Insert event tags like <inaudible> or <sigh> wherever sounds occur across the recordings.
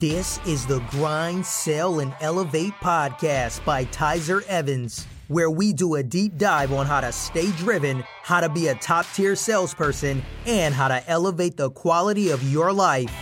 This is the Grind, Sell, and Elevate podcast by Tyzer Evans, where we do a deep dive on how to stay driven, how to be a top tier salesperson, and how to elevate the quality of your life.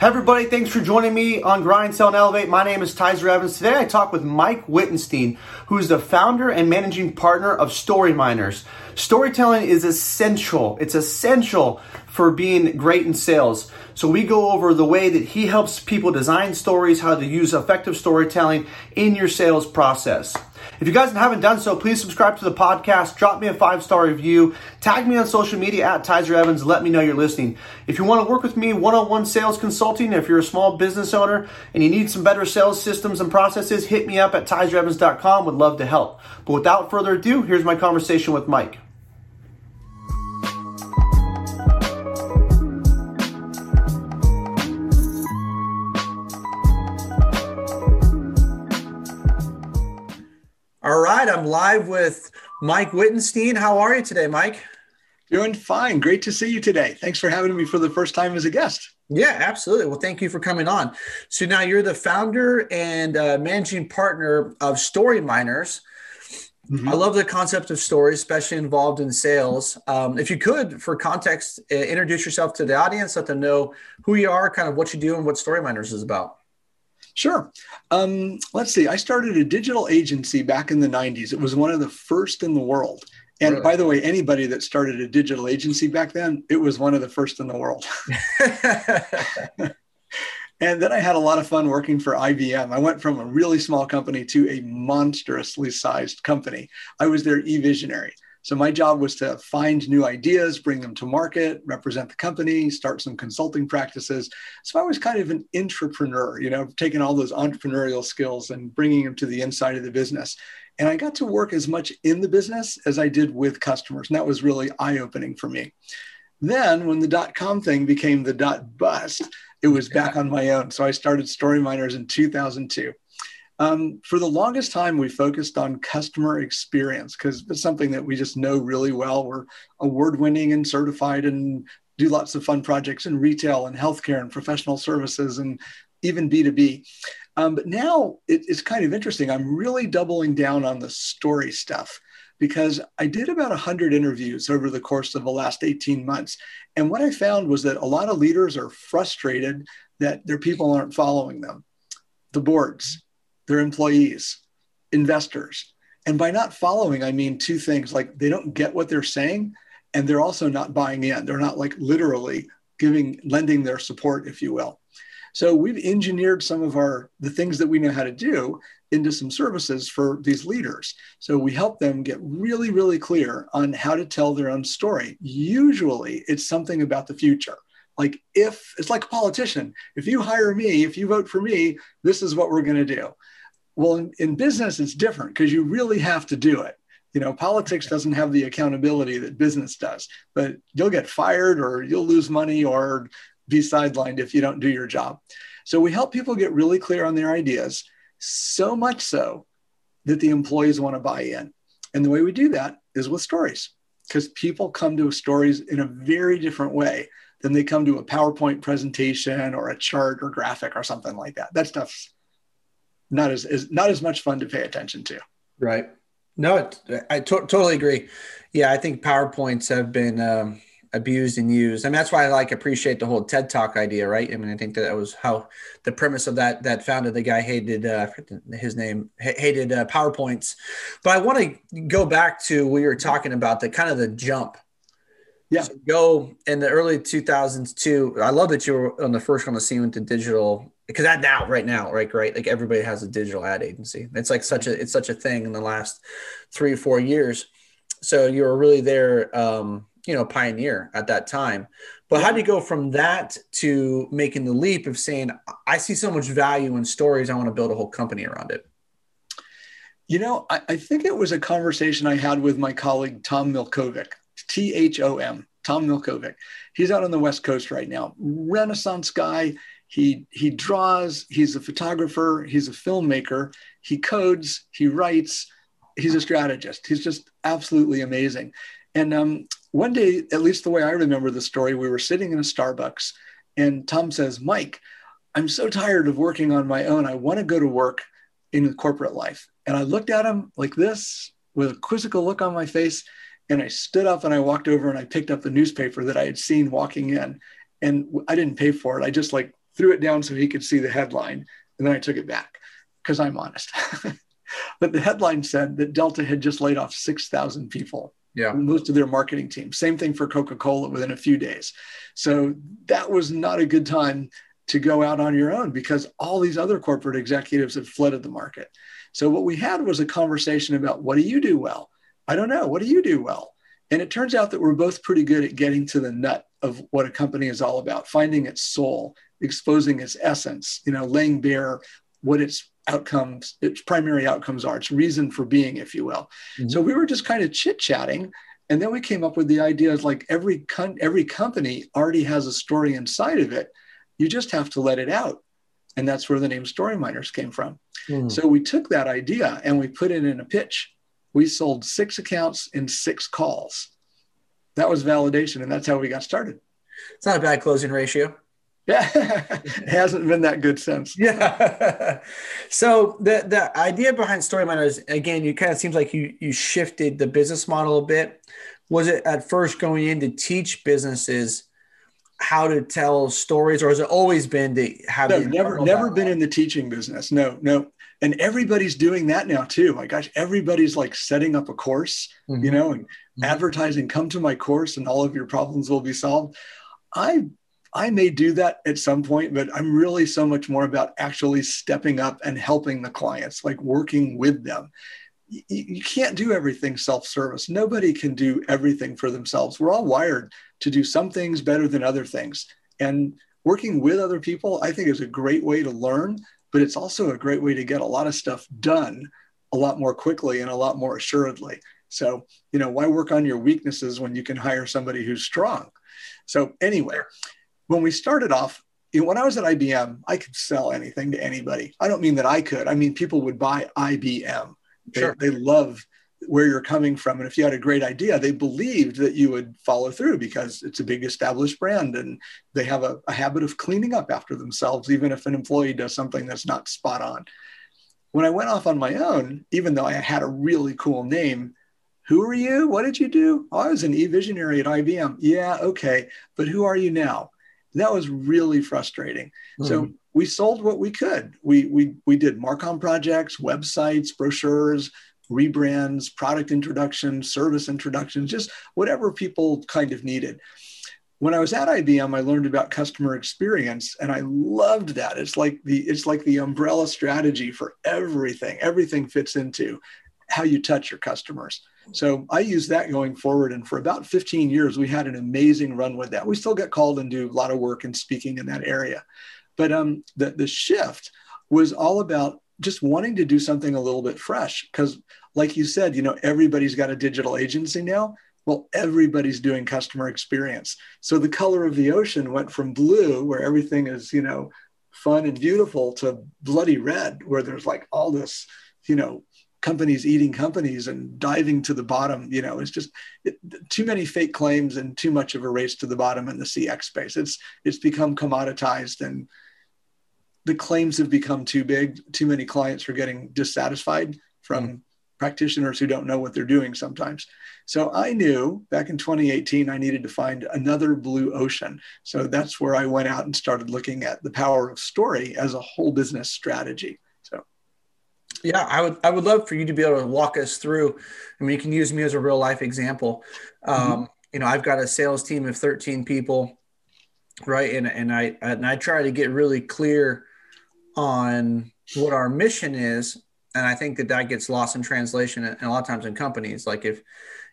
Everybody, thanks for joining me on Grind, Sell, and Elevate. My name is Tyzer Evans. Today I talk with Mike Wittenstein, who is the founder and managing partner of Storyminers. Storytelling is essential. It's essential for being great in sales. So we go over the way that he helps people design stories, how to use effective storytelling in your sales process. If you guys haven't done so, please subscribe to the podcast, drop me a five star review, tag me on social media at Tyzer Evans, let me know you're listening. If you want to work with me one on one sales consulting, if you're a small business owner and you need some better sales systems and processes, hit me up at TyzerEvans.com. Would love to help. But without further ado, here's my conversation with Mike. All right, I'm live with Mike Wittenstein. How are you today, Mike? Doing fine. Great to see you today. Thanks for having me for the first time as a guest. Yeah, absolutely. Well, thank you for coming on. So now you're the founder and uh, managing partner of Storyminers. Mm-hmm. I love the concept of stories, especially involved in sales. Um, if you could, for context, uh, introduce yourself to the audience, let them know who you are, kind of what you do, and what Story Miners is about. Sure. Um, let's see. I started a digital agency back in the 90s. It was one of the first in the world. And really? by the way, anybody that started a digital agency back then, it was one of the first in the world. <laughs> and then I had a lot of fun working for IBM. I went from a really small company to a monstrously sized company. I was their e visionary. So my job was to find new ideas, bring them to market, represent the company, start some consulting practices. So I was kind of an entrepreneur, you know, taking all those entrepreneurial skills and bringing them to the inside of the business. And I got to work as much in the business as I did with customers. And that was really eye opening for me. Then, when the dot com thing became the dot bust, it was back on my own. So I started Storyminers in 2002. Um, for the longest time, we focused on customer experience because it's something that we just know really well. We're award winning and certified and do lots of fun projects in retail and healthcare and professional services and even B2B. Um, but now it, it's kind of interesting. I'm really doubling down on the story stuff because I did about 100 interviews over the course of the last 18 months. And what I found was that a lot of leaders are frustrated that their people aren't following them. The boards, their employees, investors. And by not following, I mean two things like they don't get what they're saying, and they're also not buying in. They're not like literally giving, lending their support, if you will. So we've engineered some of our the things that we know how to do into some services for these leaders. So we help them get really, really clear on how to tell their own story. Usually it's something about the future. Like if it's like a politician, if you hire me, if you vote for me, this is what we're going to do. Well, in, in business, it's different because you really have to do it. You know, politics doesn't have the accountability that business does, but you'll get fired or you'll lose money or be sidelined if you don't do your job. So we help people get really clear on their ideas, so much so that the employees want to buy in. And the way we do that is with stories, because people come to stories in a very different way than they come to a PowerPoint presentation or a chart or graphic or something like that. That stuff's not as, as not as much fun to pay attention to. Right. No, it, I to- totally agree. Yeah, I think PowerPoints have been um, abused and used. I mean, that's why I like appreciate the whole TED Talk idea, right? I mean, I think that, was how the premise of that that founded the guy hated uh, his name hated uh, PowerPoints. But I want to go back to we were talking about the kind of the jump. Yeah. So go in the early 2000s too. I love that you were on the first on the scene with the digital because that now right now right right like everybody has a digital ad agency. It's like such a it's such a thing in the last three or four years. So you were really there um you know pioneer at that time. But how do you go from that to making the leap of saying i see so much value in stories i want to build a whole company around it you know i, I think it was a conversation i had with my colleague tom milkovic t-h-o-m tom milkovic. He's out on the west coast right now. Renaissance guy he he draws he's a photographer he's a filmmaker he codes he writes he's a strategist he's just absolutely amazing and um, one day, at least the way I remember the story, we were sitting in a Starbucks and Tom says, Mike, I'm so tired of working on my own. I want to go to work in corporate life. And I looked at him like this with a quizzical look on my face. And I stood up and I walked over and I picked up the newspaper that I had seen walking in. And I didn't pay for it. I just like threw it down so he could see the headline. And then I took it back because I'm honest. <laughs> but the headline said that Delta had just laid off 6,000 people. Yeah. Most of their marketing team. Same thing for Coca Cola within a few days. So that was not a good time to go out on your own because all these other corporate executives had flooded the market. So what we had was a conversation about what do you do well? I don't know. What do you do well? And it turns out that we're both pretty good at getting to the nut of what a company is all about, finding its soul, exposing its essence, you know, laying bare what its outcomes, its primary outcomes are, its reason for being, if you will. Mm-hmm. So we were just kind of chit chatting. And then we came up with the idea of like every con- every company already has a story inside of it. You just have to let it out. And that's where the name Storyminers came from. Mm. So we took that idea and we put it in a pitch. We sold six accounts in six calls. That was validation, and that's how we got started. It's not a bad closing ratio. Yeah, <laughs> it hasn't been that good since. Yeah. <laughs> so the the idea behind Storyminers, again, you kind of seems like you you shifted the business model a bit. Was it at first going in to teach businesses how to tell stories, or has it always been to have? No, never never been in the teaching business. No, no. And everybody's doing that now too. My gosh, everybody's like setting up a course, mm-hmm. you know, and mm-hmm. advertising, come to my course and all of your problems will be solved. I I may do that at some point, but I'm really so much more about actually stepping up and helping the clients, like working with them. You, you can't do everything self service. Nobody can do everything for themselves. We're all wired to do some things better than other things. And working with other people, I think, is a great way to learn, but it's also a great way to get a lot of stuff done a lot more quickly and a lot more assuredly. So, you know, why work on your weaknesses when you can hire somebody who's strong? So, anyway, when we started off, you know, when I was at IBM, I could sell anything to anybody. I don't mean that I could. I mean, people would buy IBM. They, sure. they love where you're coming from. And if you had a great idea, they believed that you would follow through because it's a big established brand and they have a, a habit of cleaning up after themselves, even if an employee does something that's not spot on. When I went off on my own, even though I had a really cool name, who are you? What did you do? Oh, I was an eVisionary at IBM. Yeah, okay. But who are you now? That was really frustrating. Mm-hmm. So we sold what we could. We we we did Marcom projects, websites, brochures, rebrands, product introductions, service introductions, just whatever people kind of needed. When I was at IBM, I learned about customer experience and I loved that. It's like the it's like the umbrella strategy for everything. Everything fits into how you touch your customers. So I use that going forward. And for about 15 years, we had an amazing run with that. We still get called and do a lot of work and speaking in that area. But um, the, the shift was all about just wanting to do something a little bit fresh. Because, like you said, you know, everybody's got a digital agency now. Well, everybody's doing customer experience. So the color of the ocean went from blue, where everything is, you know, fun and beautiful, to bloody red, where there's like all this, you know, companies eating companies and diving to the bottom. You know, it's just it, too many fake claims and too much of a race to the bottom in the CX space. It's it's become commoditized and the claims have become too big. Too many clients are getting dissatisfied from mm practitioners who don't know what they're doing sometimes. So I knew back in 2018 I needed to find another blue ocean. So that's where I went out and started looking at the power of story as a whole business strategy. Yeah, I would I would love for you to be able to walk us through. I mean, you can use me as a real life example. Um, mm-hmm. You know, I've got a sales team of 13 people, right? And and I and I try to get really clear on what our mission is, and I think that that gets lost in translation and a lot of times in companies. Like if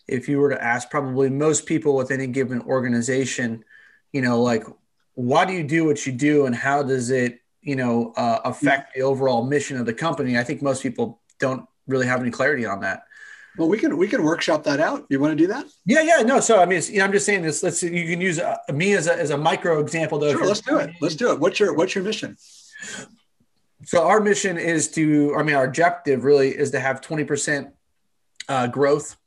if you were to ask probably most people with any given organization, you know, like why do you do what you do and how does it you know uh, affect the overall mission of the company. I think most people don't really have any clarity on that. Well we can we can workshop that out. You want to do that? Yeah yeah no so i mean you know, i'm just saying this let's you can use uh, me as a, as a micro example though sure, let's do it. Let's do it. What's your what's your mission? So our mission is to i mean our objective really is to have 20% uh, growth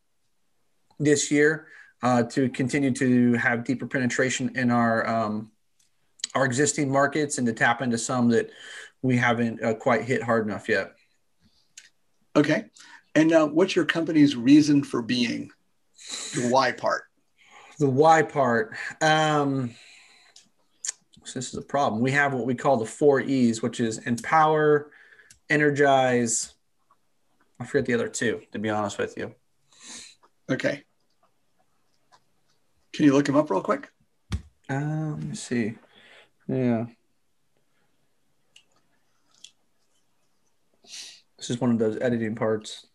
this year uh, to continue to have deeper penetration in our um, our existing markets and to tap into some that we haven't uh, quite hit hard enough yet. Okay. And uh, what's your company's reason for being? The why part. The why part. Um, so this is a problem. We have what we call the four E's, which is empower, energize. I forget the other two, to be honest with you. Okay. Can you look them up real quick? Um, let me see. Yeah. This is one of those editing parts.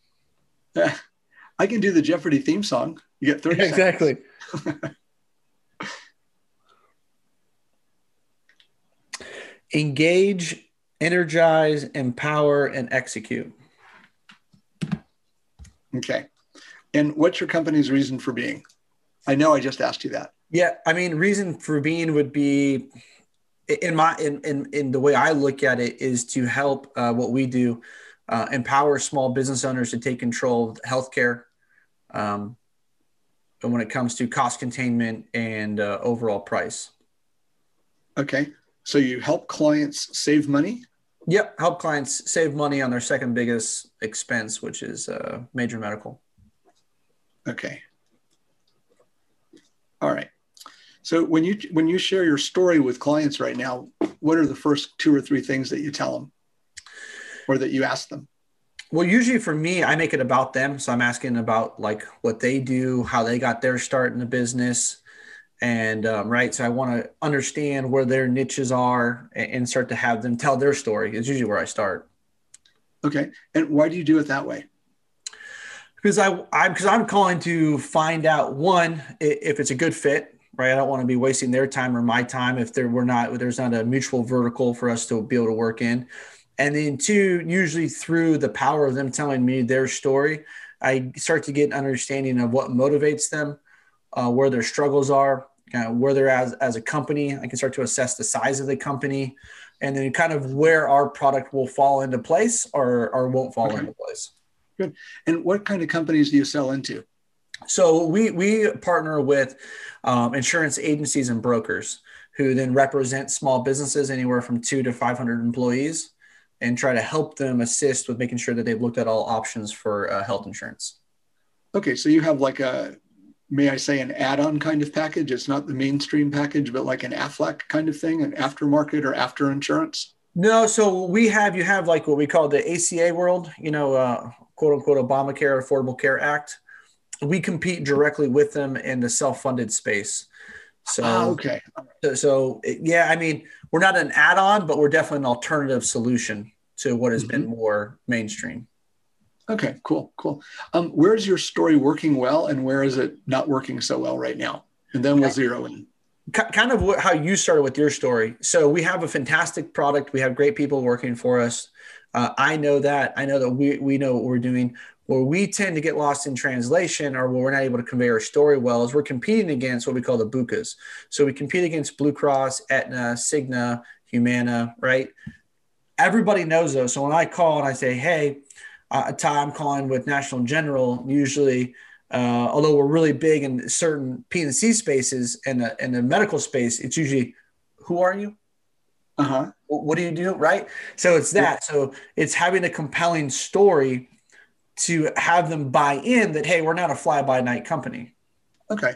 <laughs> I can do the Jeopardy theme song. You get 30 Exactly. <laughs> Engage, energize, empower, and execute. Okay. And what's your company's reason for being? I know I just asked you that. Yeah, I mean, reason for being would be in my in in, in the way I look at it is to help uh, what we do uh, empower small business owners to take control of healthcare, um, and when it comes to cost containment and uh, overall price. Okay, so you help clients save money. Yep, help clients save money on their second biggest expense, which is uh, major medical. Okay. All right. So when you when you share your story with clients right now, what are the first two or three things that you tell them, or that you ask them? Well, usually for me, I make it about them. So I'm asking about like what they do, how they got their start in the business, and um, right. So I want to understand where their niches are and, start to have them tell their story. Is usually where I start. Okay, and why do you do it that way? Because I, I'm because I'm calling to find out one if it's a good fit, right? I don't want to be wasting their time or my time if there we're not there's not a mutual vertical for us to be able to work in. And then two, usually through the power of them telling me their story, I start to get an understanding of what motivates them, uh, where their struggles are, kind of where they're as as a company. I can start to assess the size of the company, and then kind of where our product will fall into place or or won't fall okay. into place. Good. And what kind of companies do you sell into? So we we partner with um, insurance agencies and brokers who then represent small businesses anywhere from two to 500 employees and try to help them assist with making sure that they've looked at all options for uh, health insurance. Okay, so you have like a, may I say, an add-on kind of package. It's not the mainstream package, but like an Aflac kind of thing, an aftermarket or after insurance. No, so we have you have like what we call the ACA world, you know, uh, quote unquote Obamacare Affordable Care Act. We compete directly with them in the self-funded space. So ah, okay. So, so, yeah, I mean, we're not an add-on, but we're definitely an alternative solution to what has mm-hmm. been more mainstream. Okay, cool, cool. Um, where is your story working well, and where is it not working so well right now? And then we'll zero in. Kind of how you started with your story. So we have a fantastic product. We have great people working for us. Uh, I know that. I know that we, we know what we're doing. Where we tend to get lost in translation or where we're not able to convey our story well is we're competing against what we call the BUCAs. So we compete against Blue Cross, Aetna, Cigna, Humana, right? Everybody knows those. So when I call and I say, hey, uh, Ty, I'm calling with National General, usually, uh, although we're really big in certain P&C spaces and the, in the medical space, it's usually, who are you? Uh-huh. What do you do? Right. So it's that. So it's having a compelling story to have them buy in that, hey, we're not a fly by night company. Okay.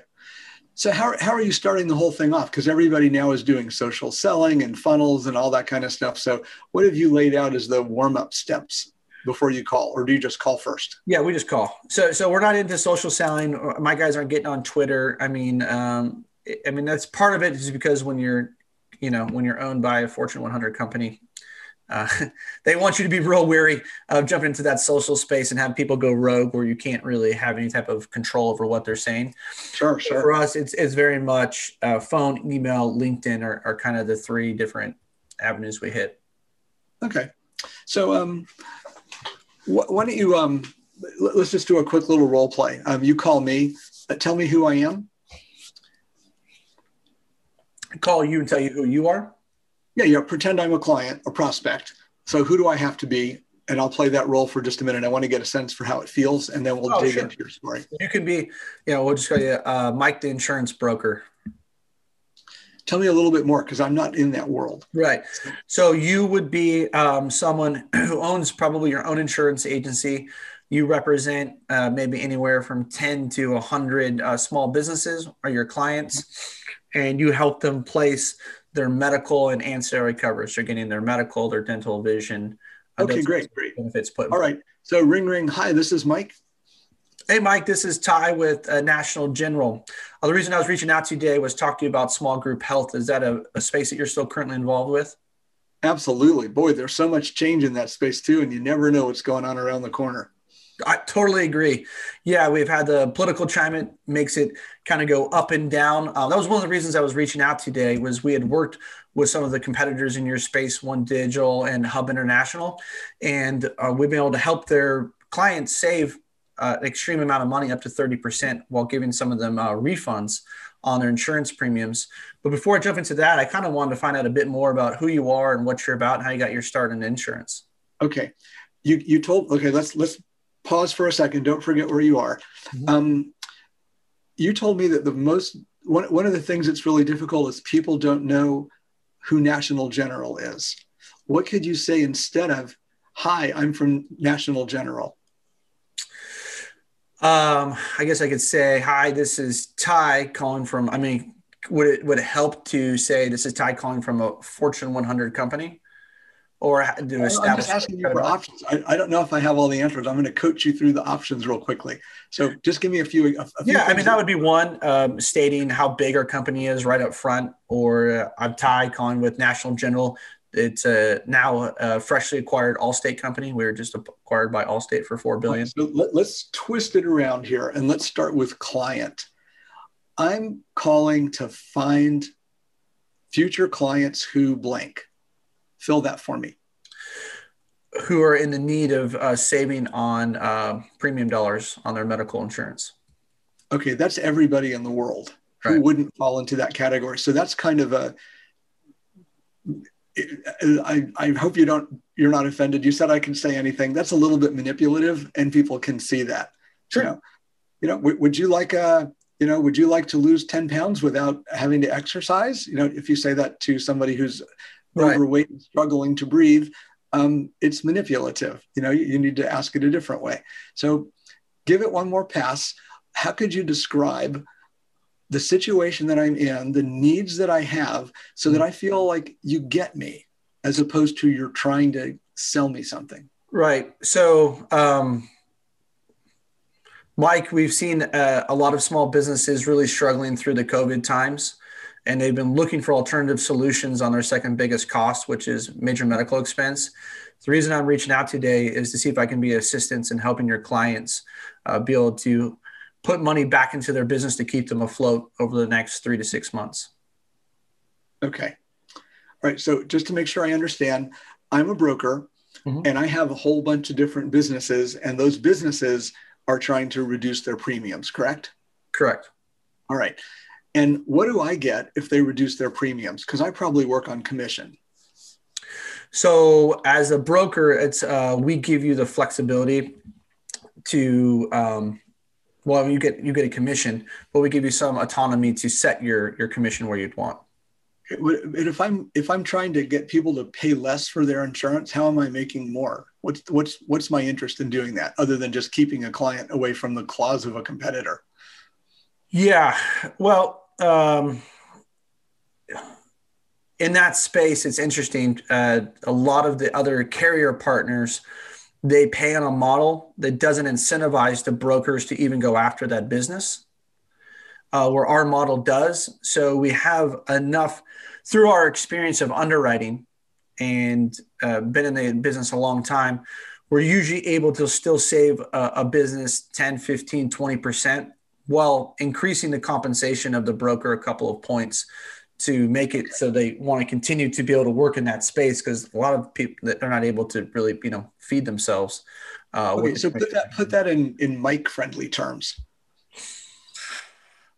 So how, how are you starting the whole thing off? Because everybody now is doing social selling and funnels and all that kind of stuff. So what have you laid out as the warm up steps before you call, or do you just call first? Yeah, we just call. So so we're not into social selling. My guys aren't getting on Twitter. I mean, um, I mean that's part of it is because when you're you know, when you're owned by a Fortune 100 company, uh, <laughs> they want you to be real weary of jumping into that social space and have people go rogue where you can't really have any type of control over what they're saying. Sure, sure. For us, it's, it's very much uh, phone, email, LinkedIn are, are kind of the three different avenues we hit. Okay. So, um, wh- why don't you, um, let's just do a quick little role play. Um, you call me, uh, tell me who I am call you and tell you who you are? Yeah, yeah. Pretend I'm a client, a prospect. So who do I have to be and I'll play that role for just a minute. I want to get a sense for how it feels, and then we'll oh, dig sure. into your story. You can be, you know, we'll just call you uh, Mike, the insurance broker. Tell me a little bit more because I'm not in that world. Right. So you would be um, someone <clears throat> who owns probably your own insurance agency. You represent uh, maybe anywhere from 10 to 100 uh, small businesses are your clients, and you help them place their medical and ancillary coverage. They're getting their medical, their dental, vision. Okay, great, great. Benefits put. All right. So ring, ring. Hi, this is Mike. Hey, Mike, this is Ty with uh, National General. Uh, the reason I was reaching out to you today was talk to you about small group health. Is that a, a, space that you're still currently involved with? Absolutely. Boy, there's so much change in that space too, and you never know what's going on around the corner. I totally agree. Yeah, we've had the political climate makes it kind of go up and down. Uh, that was one of the reasons I was reaching out today was we had worked with some of the competitors in your space, OneDigital and Hub International, and uh, we've been able to help their clients save uh, an extreme amount of money, up to 30%, while giving some of them uh, refunds on their insurance premiums. But before I jump into that, I kind of wanted to find out a bit more about who you are and what you're about and how you got your start in insurance. Okay. You, you told, okay, let's, let's pause for a second. Don't forget where you are. Mm-hmm. Um, you told me that the most, one, one of the things that's really difficult is people don't know who National General is. What could you say instead of, hi, I'm from National General? Um, I guess I could say, hi, this is Ty calling from, I mean, would it, would it help to say this is Ty calling from a Fortune 100 company? Or do establish? I'm just asking you for options. I, I, don't know if I have all the answers. I'm going to coach you through the options real quickly. So just give me a few. A, a few yeah, I mean that would be one um, stating how big our company is right up front. Or uh, I'm Ty calling with National General it's a now a freshly acquired Allstate company. We were just acquired by Allstate for four billion. So let, let's twist it around here and let's start with client. I'm calling to find future clients who blank. Fill that for me. Who are in the need of uh, saving on uh, premium dollars on their medical insurance. Okay, that's everybody in the world who right. wouldn't fall into that category. So that's kind of a I, I hope you don't you're not offended. You said I can say anything. That's a little bit manipulative, and people can see that. Sure. You know, you know w- would you like a you know would you like to lose 10 pounds without having to exercise? You know, if you say that to somebody who's right. overweight and struggling to breathe, um, it's manipulative. You know, you, you need to ask it a different way. So, give it one more pass. How could you describe the situation that I'm in, the needs that I have, so that I feel like you get me, as opposed to you're trying to sell me something. Right. So, um, Mike, we've seen uh, a lot of small businesses really struggling through the COVID times, and they've been looking for alternative solutions on their second biggest cost, which is major medical expense. The reason I'm reaching out today is to see if I can be assistance in helping your clients uh, be able to put money back into their business to keep them afloat over the next three to six months. Okay. All right. So just to make sure I understand, I'm a broker mm-hmm. and I have a whole bunch of different businesses, and those businesses are trying to reduce their premiums, correct? Correct. All right. And what do I get if they reduce their premiums? Because I probably work on commission. So as a broker, it's uh, we give you the flexibility to um, well you get you get a commission but we give you some autonomy to set your your commission where you'd want and if i'm if i'm trying to get people to pay less for their insurance how am i making more what's what's what's my interest in doing that other than just keeping a client away from the claws of a competitor yeah well um in that space it's interesting uh, a lot of the other carrier partners they pay on a model that doesn't incentivize the brokers to even go after that business, uh, where our model does. So we have enough through our experience of underwriting and uh, been in the business a long time. We're usually able to still save a, a business 10, 15, 20% while increasing the compensation of the broker a couple of points to make it so they want to continue to be able to work in that space because a lot of people that they're not able to really you know feed themselves. Uh, okay, so put that put that in in Mike friendly terms.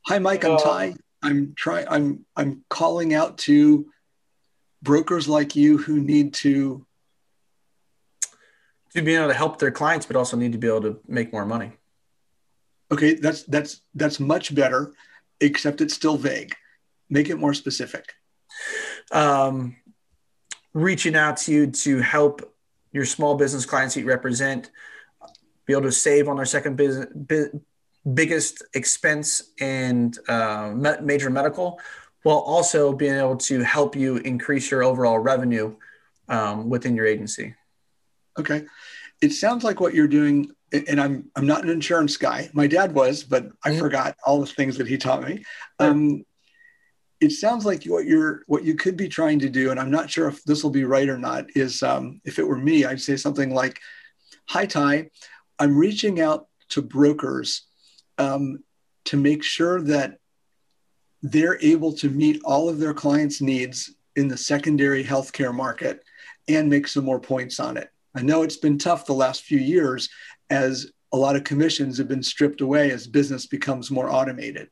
Hi, Mike. I'm uh, Ty. I'm trying. I'm I'm calling out to brokers like you who need to to be able to help their clients, but also need to be able to make more money. Okay, that's that's that's much better, except it's still vague. Make it more specific. Um, reaching out to you to help your small business clients you represent be able to save on their second business, biggest expense and uh, major medical, while also being able to help you increase your overall revenue um, within your agency. Okay, it sounds like what you're doing, and I'm I'm not an insurance guy. My dad was, but I mm-hmm. forgot all the things that he taught me. Um, it sounds like what you're what you could be trying to do, and I'm not sure if this will be right or not. Is um, if it were me, I'd say something like, "Hi Ty, I'm reaching out to brokers um, to make sure that they're able to meet all of their clients' needs in the secondary healthcare market and make some more points on it. I know it's been tough the last few years as a lot of commissions have been stripped away as business becomes more automated.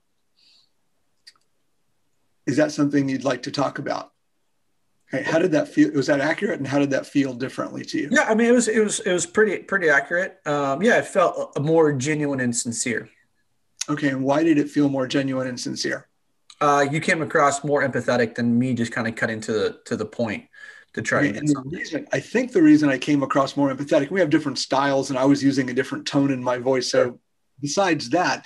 Is that something you'd like to talk about? Okay, how did that feel? Was that accurate, and how did that feel differently to you? Yeah, I mean, it was it was it was pretty pretty accurate. Um, yeah, it felt more genuine and sincere. Okay, and why did it feel more genuine and sincere? Uh, you came across more empathetic than me, just kind of cutting to the to the point to try okay, and the reason, I think the reason I came across more empathetic, we have different styles, and I was using a different tone in my voice. So, besides that,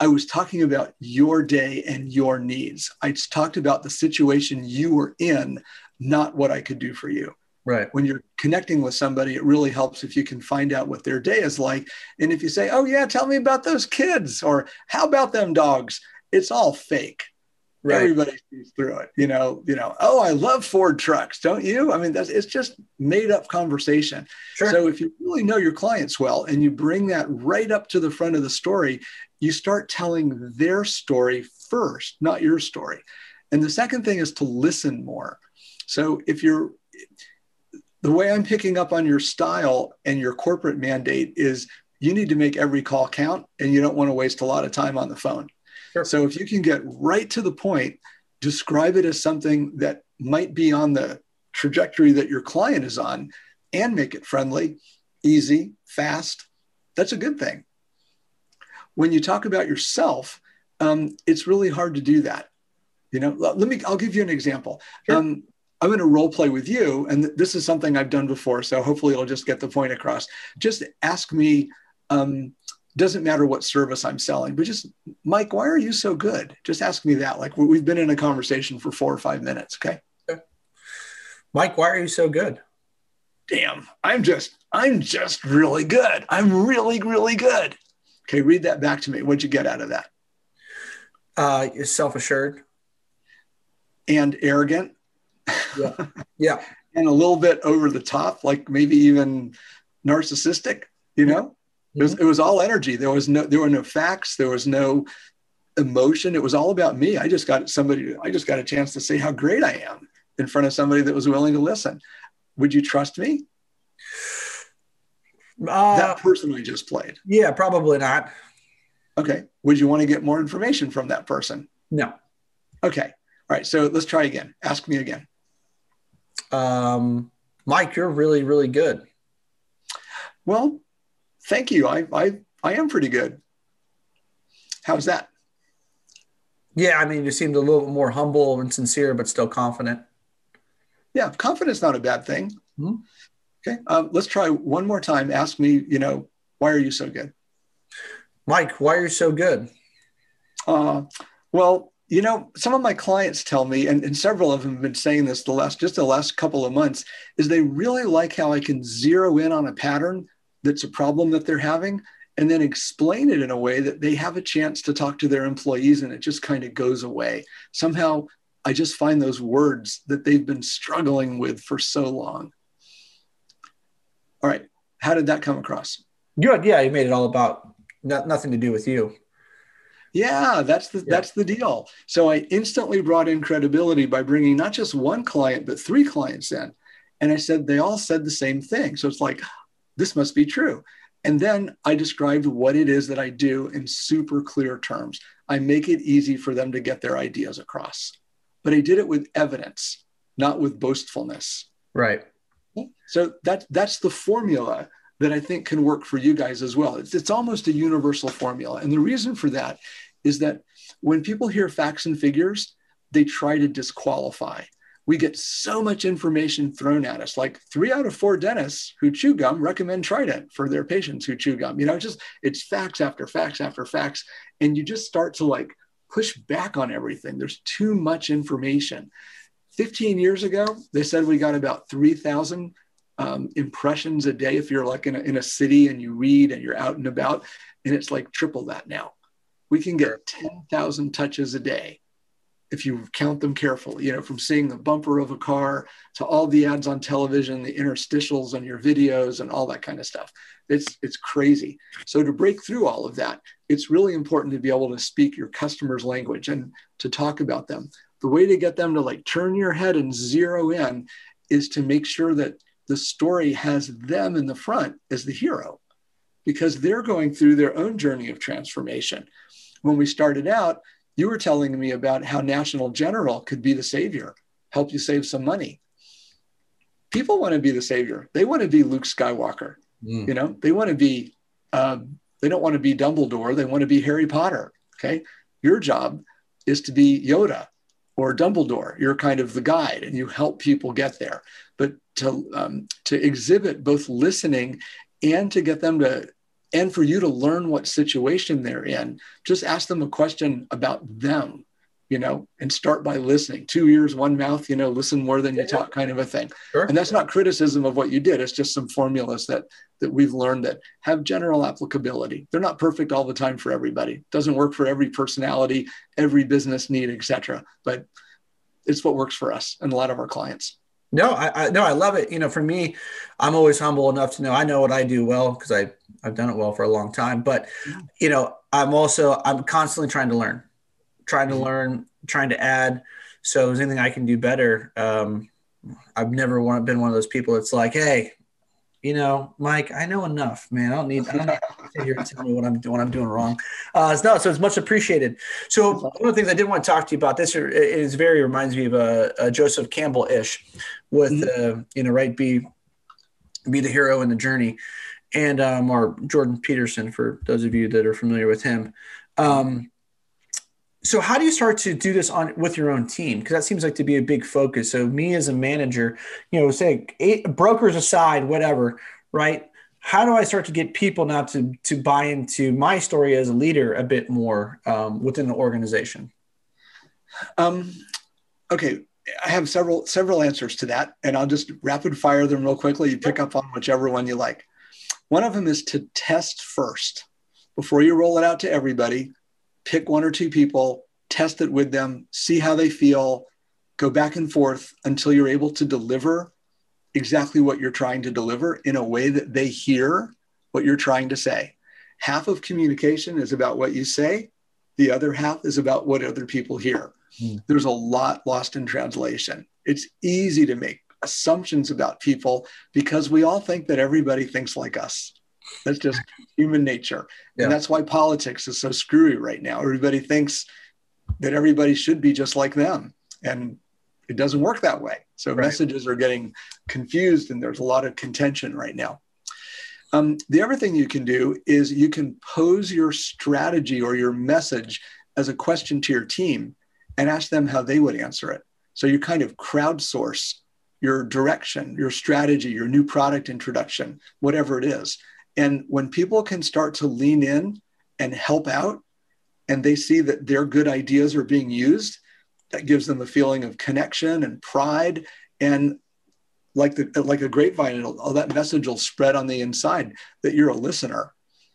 I was talking about your day and your needs. I talked about the situation you were in, not what I could do for you. Right. When you're connecting with somebody, it really helps if you can find out what their day is like. And if you say, oh, yeah, tell me about those kids, or how about them dogs? It's all fake. Right. Everybody sees through it. You know, you know, oh, I love Ford trucks, don't you? I mean, that's it's just made up conversation. Sure. So if you really know your clients well and you bring that right up to the front of the story, you start telling their story first, not your story. And the second thing is to listen more. So if you're the way I'm picking up on your style and your corporate mandate is you need to make every call count and you don't want to waste a lot of time on the phone. Sure. So if you can get right to the point, describe it as something that might be on the trajectory that your client is on and make it friendly, easy, fast, that's a good thing. When you talk about yourself, um, it's really hard to do that. You know, let me, I'll give you an example. Sure. Um, I'm going to role play with you. And this is something I've done before. So hopefully it'll just get the point across. Just ask me, um, doesn't matter what service I'm selling, but just, Mike, why are you so good? Just ask me that. Like we've been in a conversation for four or five minutes. Okay. Mike, why are you so good? Damn, I'm just, I'm just really good. I'm really, really good. Okay. Read that back to me. What'd you get out of that? Uh, self assured and arrogant yeah. <laughs> Yeah. and a little bit over the top, like maybe even narcissistic, you know? It, was, it was all energy. There was no there were no facts, there was no emotion. It was all about me. I just got somebody, I just got a chance to say how great I am in front of somebody that was willing to listen. Would you trust me? Uh, that person I just played. Yeah, probably not. Okay. Would you want to get more information from that person? No. Okay. All right. So let's try again. Ask me again um, Mike, you're really, really good. Well, thank you. I, I, I am pretty good. How's that? Yeah, I mean, you seemed a little bit more humble and sincere, but still confident. Yeah, confidence not a bad thing. Mm-hmm. Okay, um, let's try one more time. Ask me, you know, why are you so good? Mike, why are you so good? Uh, well, you know, some of my clients tell me, and, and, several of them have been saying this the last just the last couple of months, is they really like how I can zero in on a pattern that's a problem that they're having and then explain it in a way that they have a chance to talk to their employees and it just kind of goes away. Somehow I just find those words that they've been struggling with for so long. All right. How did that come across? Good. Yeah. You made it all about not, nothing to do with you. Yeah, that's the yeah. that's the deal. So I instantly brought in credibility by bringing not just one client but three clients in. And I said they all said the same thing. So it's like this must be true. And then I described what it is that I do in super clear terms. I make it easy for them to get their ideas across. But I did it with evidence, not with boastfulness. Right. So that that's the formula that I think can work for you guys as well. It's, it's almost a universal formula. And the reason for that is that when people hear facts and figures, they try to disqualify. We get so much information thrown at us. Like three out of four dentists who chew gum recommend Trident for their patients who chew gum. You know, just it's facts after facts after facts. And you just start to like push back on everything. There's too much information. 15 years ago, they said we got about 3,000 um, impressions a day if you're like in a, in a city and you read and you're out and about. And it's like triple that now. We can get 10,000 touches a day if you count them carefully, you know, from seeing the bumper of a car to all the ads on television, the interstitials on your videos and all that kind of stuff. It's it's crazy. So to break through all of that, it's really important to be able to speak your customer's language and to talk about them. The way to get them to like turn your head and zero in is to make sure that the story has them in the front as the hero because they're going through their own journey of transformation. When we started out, you were telling me about how National General could be the savior, help you save some money. People want to be the savior. They want to be Luke Skywalker. Mm. You know, they want to be. Um, they don't want to be Dumbledore. They want to be Harry Potter. Okay, your job is to be Yoda or Dumbledore. You're kind of the guide, and you help people get there. But to um, to exhibit both listening and to get them to and for you to learn what situation they're in just ask them a question about them you know and start by listening. Two ears one mouth you know listen more than you talk kind of a thing. Sure. and that's not criticism of what you did. It's just some formulas that that we've learned that have general applicability. They're not perfect all the time for everybody. Doesn't work for every personality every business need etc but it's what works for us and a lot of our clients. No, I, I no, I love it. You know, for me, I'm always humble enough to know I know what I do well because I I've done it well for a long time. But you know, I'm also I'm constantly trying to learn, trying to mm-hmm. learn, trying to add. So, if there's anything I can do better, um, I've never been one of those people that's like, hey, you know, Mike, I know enough, man. I don't need, I don't need to here tell me what I'm doing, I'm doing wrong. Uh, no, so it's much appreciated. So one of the things I did want to talk to you about this is very reminds me of a, a Joseph Campbell ish, with mm-hmm. uh, you know, right, be be the hero in the journey, and um, or Jordan Peterson for those of you that are familiar with him. Um, so how do you start to do this on with your own team? Because that seems like to be a big focus. So me as a manager you know say eight, brokers aside whatever right? How do i start to get people now to to buy into my story as a leader a bit more um, within the organization? Um, okay. I have several several answers to that and i'll just rapid fire them real quickly. You pick up on whichever one you like one of them is to test first before you roll it out to everybody pick one or two people, test it with them, see how they feel, go back and forth until you're able to deliver exactly what you're trying to deliver in a way that they hear what you're trying to say. Half of communication is about what you say, the other half is about what other people hear. Mm. There's a lot lost in translation. It's easy to make assumptions about people because we all think that everybody thinks like us. That's just <laughs> human nature. Yeah. And that's why politics is so screwy right now. Everybody thinks that everybody should be just like them. And it doesn't work that way. So right. messages are getting confused and there's a lot of contention right now. Um, the other thing you can do is you can pose your strategy or your message as a question to your team and ask them how they would answer it. So you kind of crowdsource your direction, your strategy, your new product introduction, whatever it is. And when people can start to lean in and help out, and they see that their good ideas are being used, that gives them a feeling of connection and pride. And like the like a grapevine, all that message will spread on the inside that you're a listener.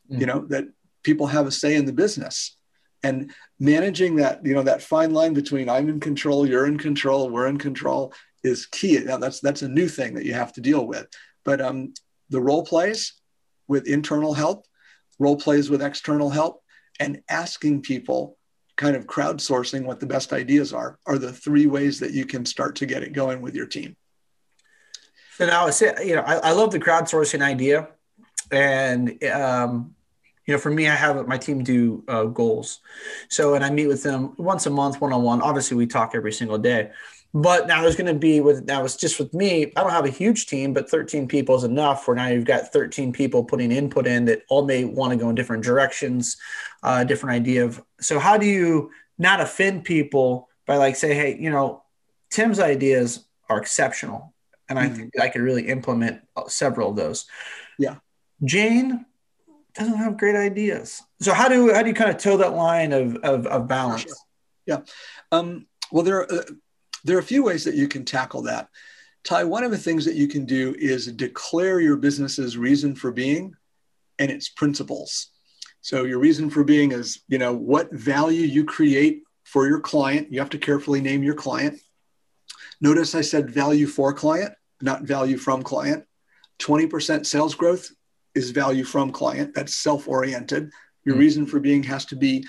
Mm-hmm. You know that people have a say in the business, and managing that you know that fine line between I'm in control, you're in control, we're in control is key. Now that's that's a new thing that you have to deal with. But um, the role plays with internal help, role plays with external help, and asking people kind of crowdsourcing what the best ideas are are the three ways that you can start to get it going with your team. So now, you know, I, I love the crowdsourcing idea, and um, you know, for me, I have my team do uh, goals. So, and I meet with them once a month, one on one. Obviously, we talk every single day, But now there's going to be with now it's just with me. I don't have a huge team, but 13 people is enough. Where now you've got 13 people putting input in that all may want to go in different directions, uh, different idea of. So how do you not offend people by like say, hey, you know, Tim's ideas are exceptional, and I mm-hmm. think I could really implement uh, several of those. Yeah, Jane doesn't have great ideas. So how do how do you kind of toe that line of of, of balance? Sure. Yeah, um, well there. Are, uh, there are a few ways that you can tackle that. Ty, one of the things that you can do is declare your business's reason for being and its principles. So your reason for being is, you know, what value you create for your client. You have to carefully name your client. Notice I said value for client, not value from client. 20% sales growth is value from client. That's self-oriented. Your mm-hmm. reason for being has to be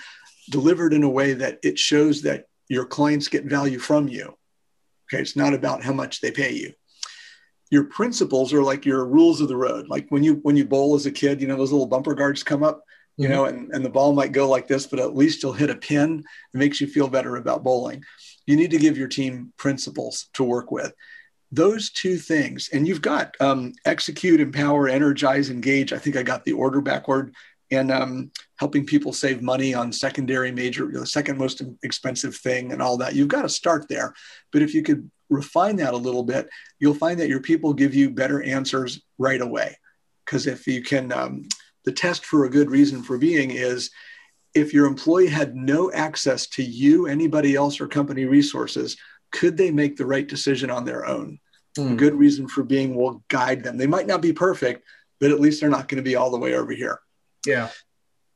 delivered in a way that it shows that your clients get value from you. Okay, it's not about how much they pay you. Your principles are like your rules of the road. Like when you when you bowl as a kid, you know those little bumper guards come up, you mm-hmm. know, and, and the ball might go like this, but at least you'll hit a pin. It makes you feel better about bowling. You need to give your team principles to work with. Those two things, and you've got um, execute, empower, energize, engage. I think I got the order backward and um, helping people save money on secondary major, the second most expensive thing, and all that. You've got to start there. But if you could refine that a little bit, you'll find that your people give you better answers right away. Because if you can, um, the test for a good reason for being is if your employee had no access to you, anybody else, or company resources, could they make the right decision on their own? Mm. Good reason for being will guide them. They might not be perfect, but at least they're not going to be all the way over here. Yeah.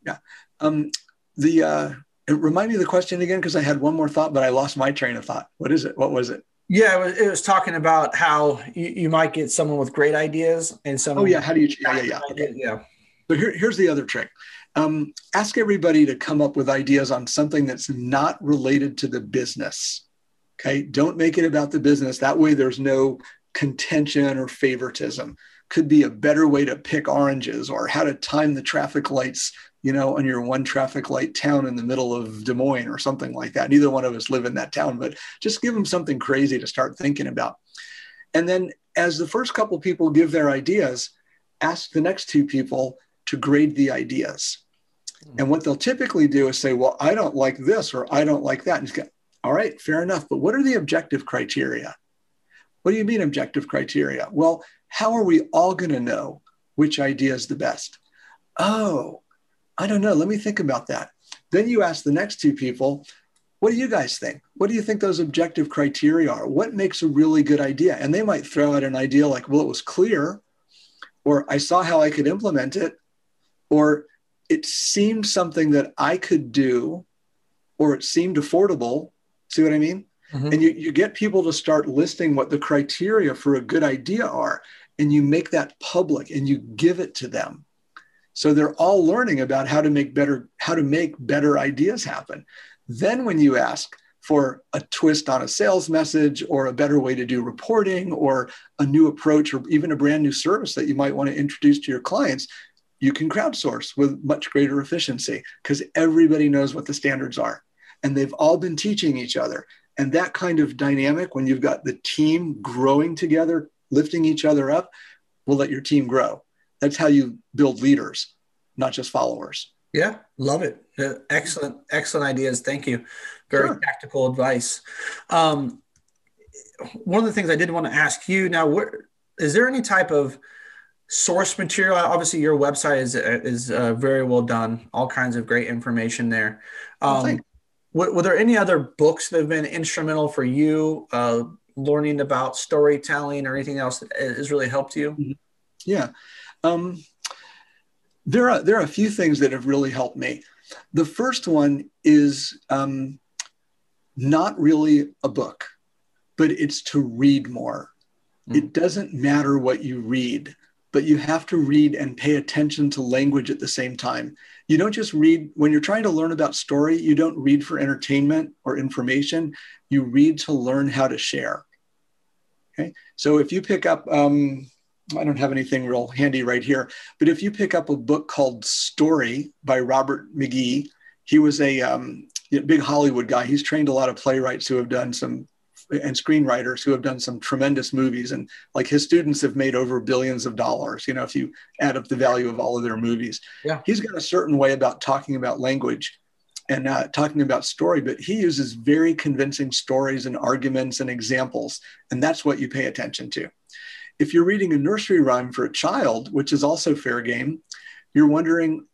Yeah. Um, the uh, remind me of the question again because I had one more thought, but I lost my train of thought. What is it? What was it? Yeah, it was, it was talking about how you, you, might get someone with great ideas and some. Oh yeah, how do you? Yeah, yeah, yeah. Okay. Yeah. So here, here's the other trick. Um, ask everybody to come up with ideas on something that's not related to the business. Okay, don't make it about the business. That way, there's no contention or favoritism could be a better way to pick oranges or how to time the traffic lights you know on your one traffic light town in the middle of des moines or something like that. Neither one of us live in that town but just give them something crazy to start thinking about. And then as the first couple people give their ideas ask the next two people to grade the ideas. Mm-hmm. and what they'll typically do is say well i don't like this or i don't like that. And go, all right fair enough but what are the objective criteria? What do you mean objective criteria? Well, how are we all going to know which idea is the best? Oh, I don't know. Let me think about that. Then you ask the next two people, what do you guys think? What do you think those objective criteria are? What makes a really good idea? And they might throw out an idea like, well, it was clear, or I saw how I could implement it, or it seemed something that I could do, or it seemed affordable. See what I mean? Mm-hmm. And you, you get people to start listing what the criteria for a good idea are, and you make that public and you give it to them. So they're all learning about how to make better, how to make better ideas happen. Then when you ask for a twist on a sales message or a better way to do reporting or a new approach or even a brand new service that you might want to introduce to your clients, you can crowdsource with much greater efficiency because everybody knows what the standards are and they've all been teaching each other and that kind of dynamic, when you've got the team growing together, lifting each other up, will let your team grow. That's how you build leaders, not just followers. Yeah, love it. Uh, excellent, excellent ideas. Thank you. Very sure. tactical advice. Um, one of the things I did want to ask you now, where, is there any type of source material? Obviously, your website is is uh, very well done. All kinds of great information there. Um, were there any other books that have been instrumental for you uh, learning about storytelling or anything else that has really helped you? Mm-hmm. Yeah. Um, there are there are a few things that have really helped me. The first one is um, not really a book, but it's to read more. Mm. It doesn't matter what you read, but you have to read and pay attention to language at the same time you don't just read when you're trying to learn about story you don't read for entertainment or information. You read to learn how to share. Okay? So if you pick up um, i don't have anything real handy right here but if you pick up a book called story by robert mckee he was a um, big hollywood guy. He's trained a lot of playwrights who have done some and screenwriters who have done some tremendous movies. And like his students have made over billions of dollars, you know, if you add up the value of all of their movies. Yeah. He's got a certain way about talking about language and uh, talking about story, but he uses very convincing stories and arguments and examples. And that's what you pay attention to. If you're reading a nursery rhyme for a child, which is also fair game, you're wondering,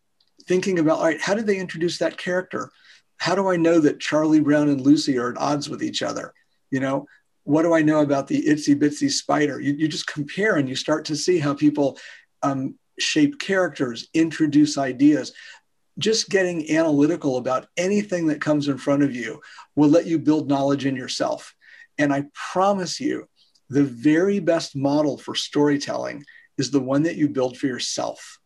thinking about, all right, how did they introduce that character? How do I know that Charlie Brown and Lucy are at odds with each other? You know, what do I know about the itsy bitsy spider? You, you just compare and you start to see how people um, shape characters, introduce ideas. Just getting analytical about anything that comes in front of you will let you build knowledge in yourself. And I promise you, the very best model for storytelling is the one that you build for yourself.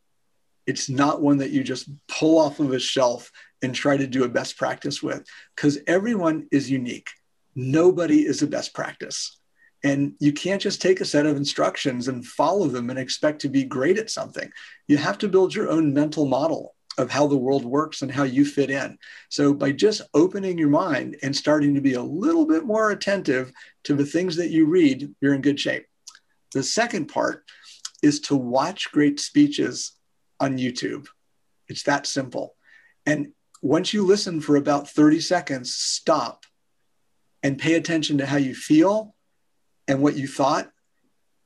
It's not one that you just pull off of a shelf and try to do a best practice with, because everyone is unique. Nobody is a best practice. And you can't just take a set of instructions and follow them and expect to be great at something. You have to build your own mental model of how the world works and how you fit in. So, by just opening your mind and starting to be a little bit more attentive to the things that you read, you're in good shape. The second part is to watch great speeches on YouTube. It's that simple. And once you listen for about 30 seconds, stop and pay attention to how you feel and what you thought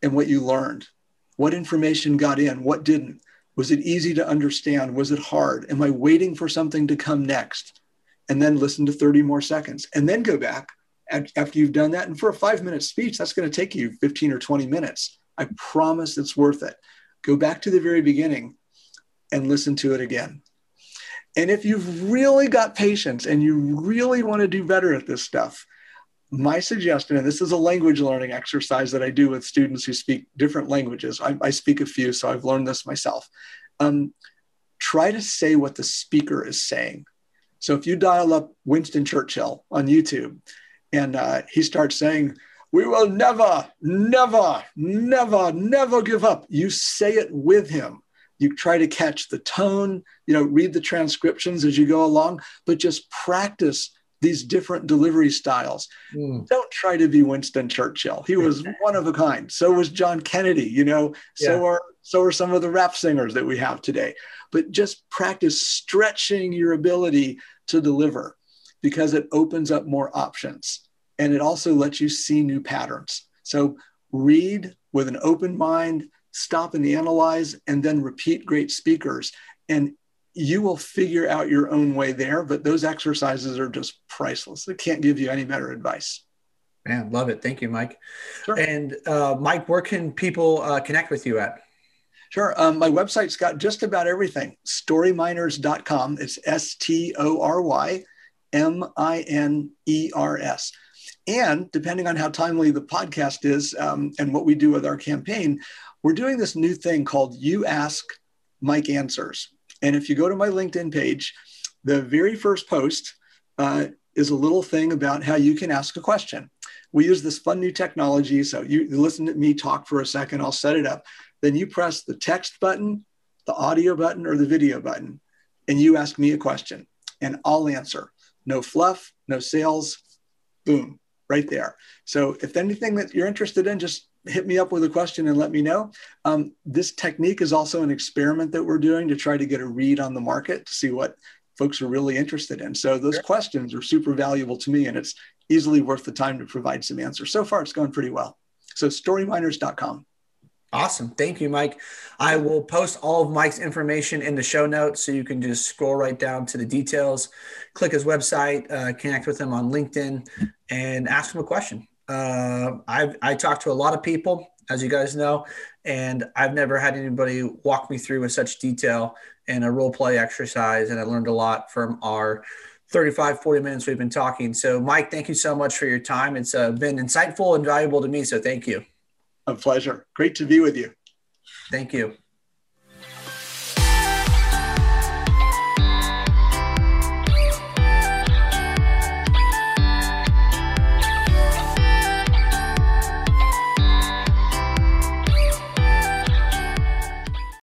and what you learned. What information got in, what didn't was it easy to understand? Was it hard? Am I waiting for something to come next? And then listen to 30 more seconds and then go back after you've done that. And for a five minute speech, that's going to take you 15 or 20 minutes. I promise it's worth it. Go back to the very beginning and listen to it again. And if you've really got patience and you really want to do better at this stuff, my suggestion, and this is a language learning exercise that I do with students who speak different languages. I, I speak a few, so I've learned this myself. Um, try to say what the speaker is saying. So if you dial up Winston Churchill on YouTube and uh, he starts saying, We will never, never, never, never give up, you say it with him. You try to catch the tone, you know, read the transcriptions as you go along, but just practice these different delivery styles. Mm. Don't try to be Winston Churchill. He was <laughs> one of a kind. So was John Kennedy, you know, yeah. so are so are some of the rap singers that we have today. But just practice stretching your ability to deliver because it opens up more options and it also lets you see new patterns. So read with an open mind, stop and analyze, and then repeat great speakers. And you will figure out your own way there, but those exercises are just priceless. They can't give you any better advice. Man, love it. Thank you, Mike. Sure. And uh, Mike, where can people uh, connect with you at? Sure. Um, my website's got just about everything. Storyminers.com. It's S T O R Y M I N E R S. And depending on how timely the podcast is um, and what we do with our campaign, we're doing this new thing called You Ask, Mike Answers. And if you go to my LinkedIn page, the very first post uh, is a little thing about how you can ask a question. We use this fun new technology. So you listen to me talk for a second, I'll set it up. Then you press the text button, the audio button, or the video button, and you ask me a question, and I'll answer. No fluff, no sales, boom, right there. So if anything that you're interested in, just hit me up with a question and let me know. Um, this technique is also an experiment that we're doing to try to get a read on the market to see what folks are really interested in. So those sure. questions are super valuable to me and it's easily worth the time to provide some answers. So far, it's going pretty well. So storyminers.com. Awesome. Thank you, Mike. I will post all of Mike's information in the show notes so you can just scroll right down to the details, click his website, uh, connect with him on LinkedIn, and ask him a question. Uh, I've I talked to a lot of people, as you guys know, and I've never had anybody walk me through with such detail in a role play exercise. And I learned a lot from our 35, 40 minutes we've been talking. So, Mike, thank you so much for your time. It's uh, been insightful and valuable to me. So, thank you. A pleasure. Great to be with you. Thank you.